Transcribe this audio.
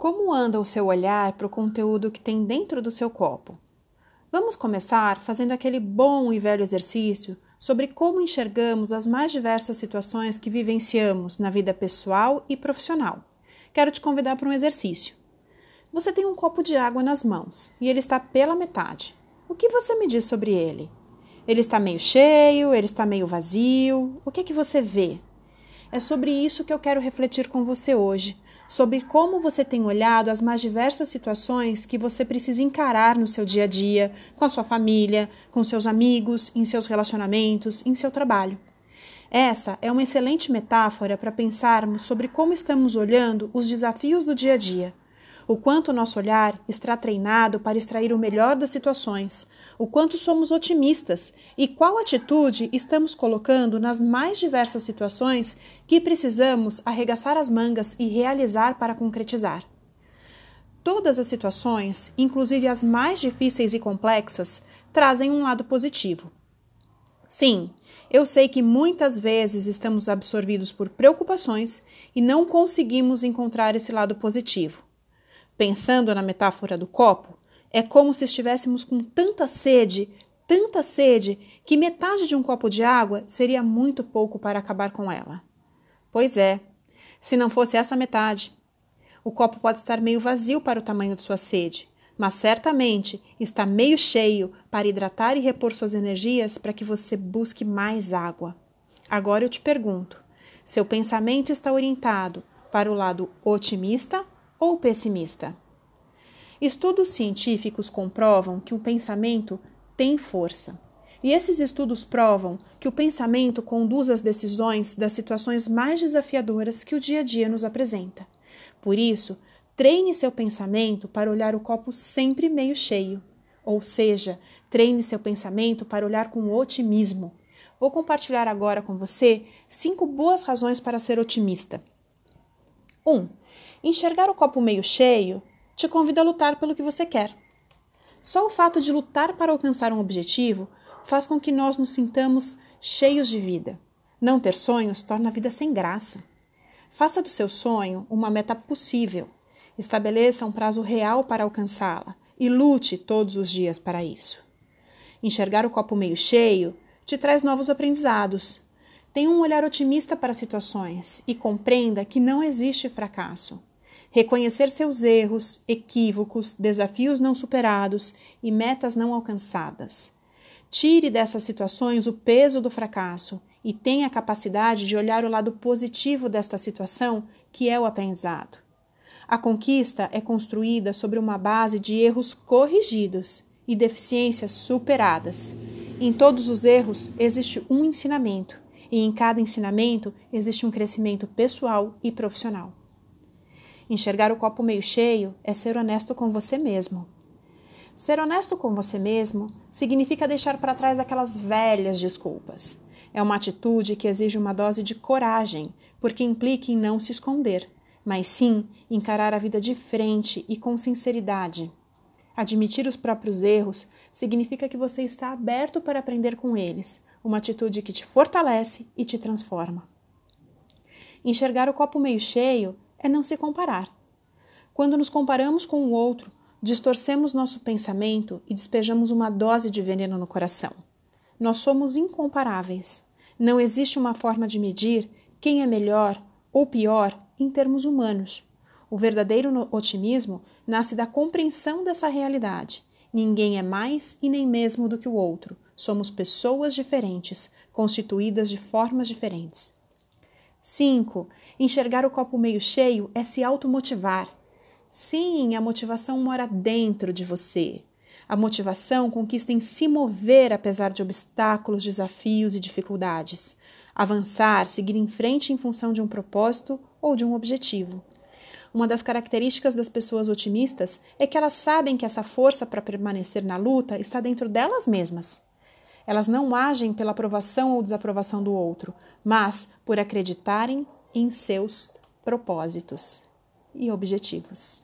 Como anda o seu olhar para o conteúdo que tem dentro do seu copo? Vamos começar fazendo aquele bom e velho exercício sobre como enxergamos as mais diversas situações que vivenciamos na vida pessoal e profissional. Quero te convidar para um exercício. Você tem um copo de água nas mãos e ele está pela metade. O que você me diz sobre ele? Ele está meio cheio, ele está meio vazio. O que é que você vê? É sobre isso que eu quero refletir com você hoje sobre como você tem olhado as mais diversas situações que você precisa encarar no seu dia a dia, com a sua família, com seus amigos, em seus relacionamentos, em seu trabalho. Essa é uma excelente metáfora para pensarmos sobre como estamos olhando os desafios do dia a dia o quanto o nosso olhar está treinado para extrair o melhor das situações, o quanto somos otimistas e qual atitude estamos colocando nas mais diversas situações que precisamos arregaçar as mangas e realizar para concretizar. Todas as situações, inclusive as mais difíceis e complexas, trazem um lado positivo. Sim, eu sei que muitas vezes estamos absorvidos por preocupações e não conseguimos encontrar esse lado positivo. Pensando na metáfora do copo, é como se estivéssemos com tanta sede, tanta sede, que metade de um copo de água seria muito pouco para acabar com ela. Pois é, se não fosse essa metade. O copo pode estar meio vazio para o tamanho de sua sede, mas certamente está meio cheio para hidratar e repor suas energias para que você busque mais água. Agora eu te pergunto: seu pensamento está orientado para o lado otimista ou pessimista. Estudos científicos comprovam que o pensamento tem força. E esses estudos provam que o pensamento conduz às decisões das situações mais desafiadoras que o dia a dia nos apresenta. Por isso, treine seu pensamento para olhar o copo sempre meio cheio. Ou seja, treine seu pensamento para olhar com otimismo. Vou compartilhar agora com você cinco boas razões para ser otimista. 1. Um, Enxergar o copo meio cheio te convida a lutar pelo que você quer. Só o fato de lutar para alcançar um objetivo faz com que nós nos sintamos cheios de vida. Não ter sonhos torna a vida sem graça. Faça do seu sonho uma meta possível. Estabeleça um prazo real para alcançá-la e lute todos os dias para isso. Enxergar o copo meio cheio te traz novos aprendizados. Tenha um olhar otimista para as situações e compreenda que não existe fracasso reconhecer seus erros, equívocos, desafios não superados e metas não alcançadas. Tire dessas situações o peso do fracasso e tenha a capacidade de olhar o lado positivo desta situação, que é o aprendizado. A conquista é construída sobre uma base de erros corrigidos e deficiências superadas. Em todos os erros existe um ensinamento, e em cada ensinamento existe um crescimento pessoal e profissional. Enxergar o copo meio cheio é ser honesto com você mesmo. Ser honesto com você mesmo significa deixar para trás aquelas velhas desculpas. É uma atitude que exige uma dose de coragem, porque implica em não se esconder, mas sim encarar a vida de frente e com sinceridade. Admitir os próprios erros significa que você está aberto para aprender com eles, uma atitude que te fortalece e te transforma. Enxergar o copo meio cheio é não se comparar. Quando nos comparamos com o outro, distorcemos nosso pensamento e despejamos uma dose de veneno no coração. Nós somos incomparáveis. Não existe uma forma de medir quem é melhor ou pior em termos humanos. O verdadeiro otimismo nasce da compreensão dessa realidade. Ninguém é mais e nem mesmo do que o outro. Somos pessoas diferentes, constituídas de formas diferentes. 5. Enxergar o copo meio cheio é se automotivar. Sim, a motivação mora dentro de você. A motivação conquista em se mover apesar de obstáculos, desafios e dificuldades. Avançar, seguir em frente em função de um propósito ou de um objetivo. Uma das características das pessoas otimistas é que elas sabem que essa força para permanecer na luta está dentro delas mesmas. Elas não agem pela aprovação ou desaprovação do outro, mas por acreditarem em seus propósitos e objetivos.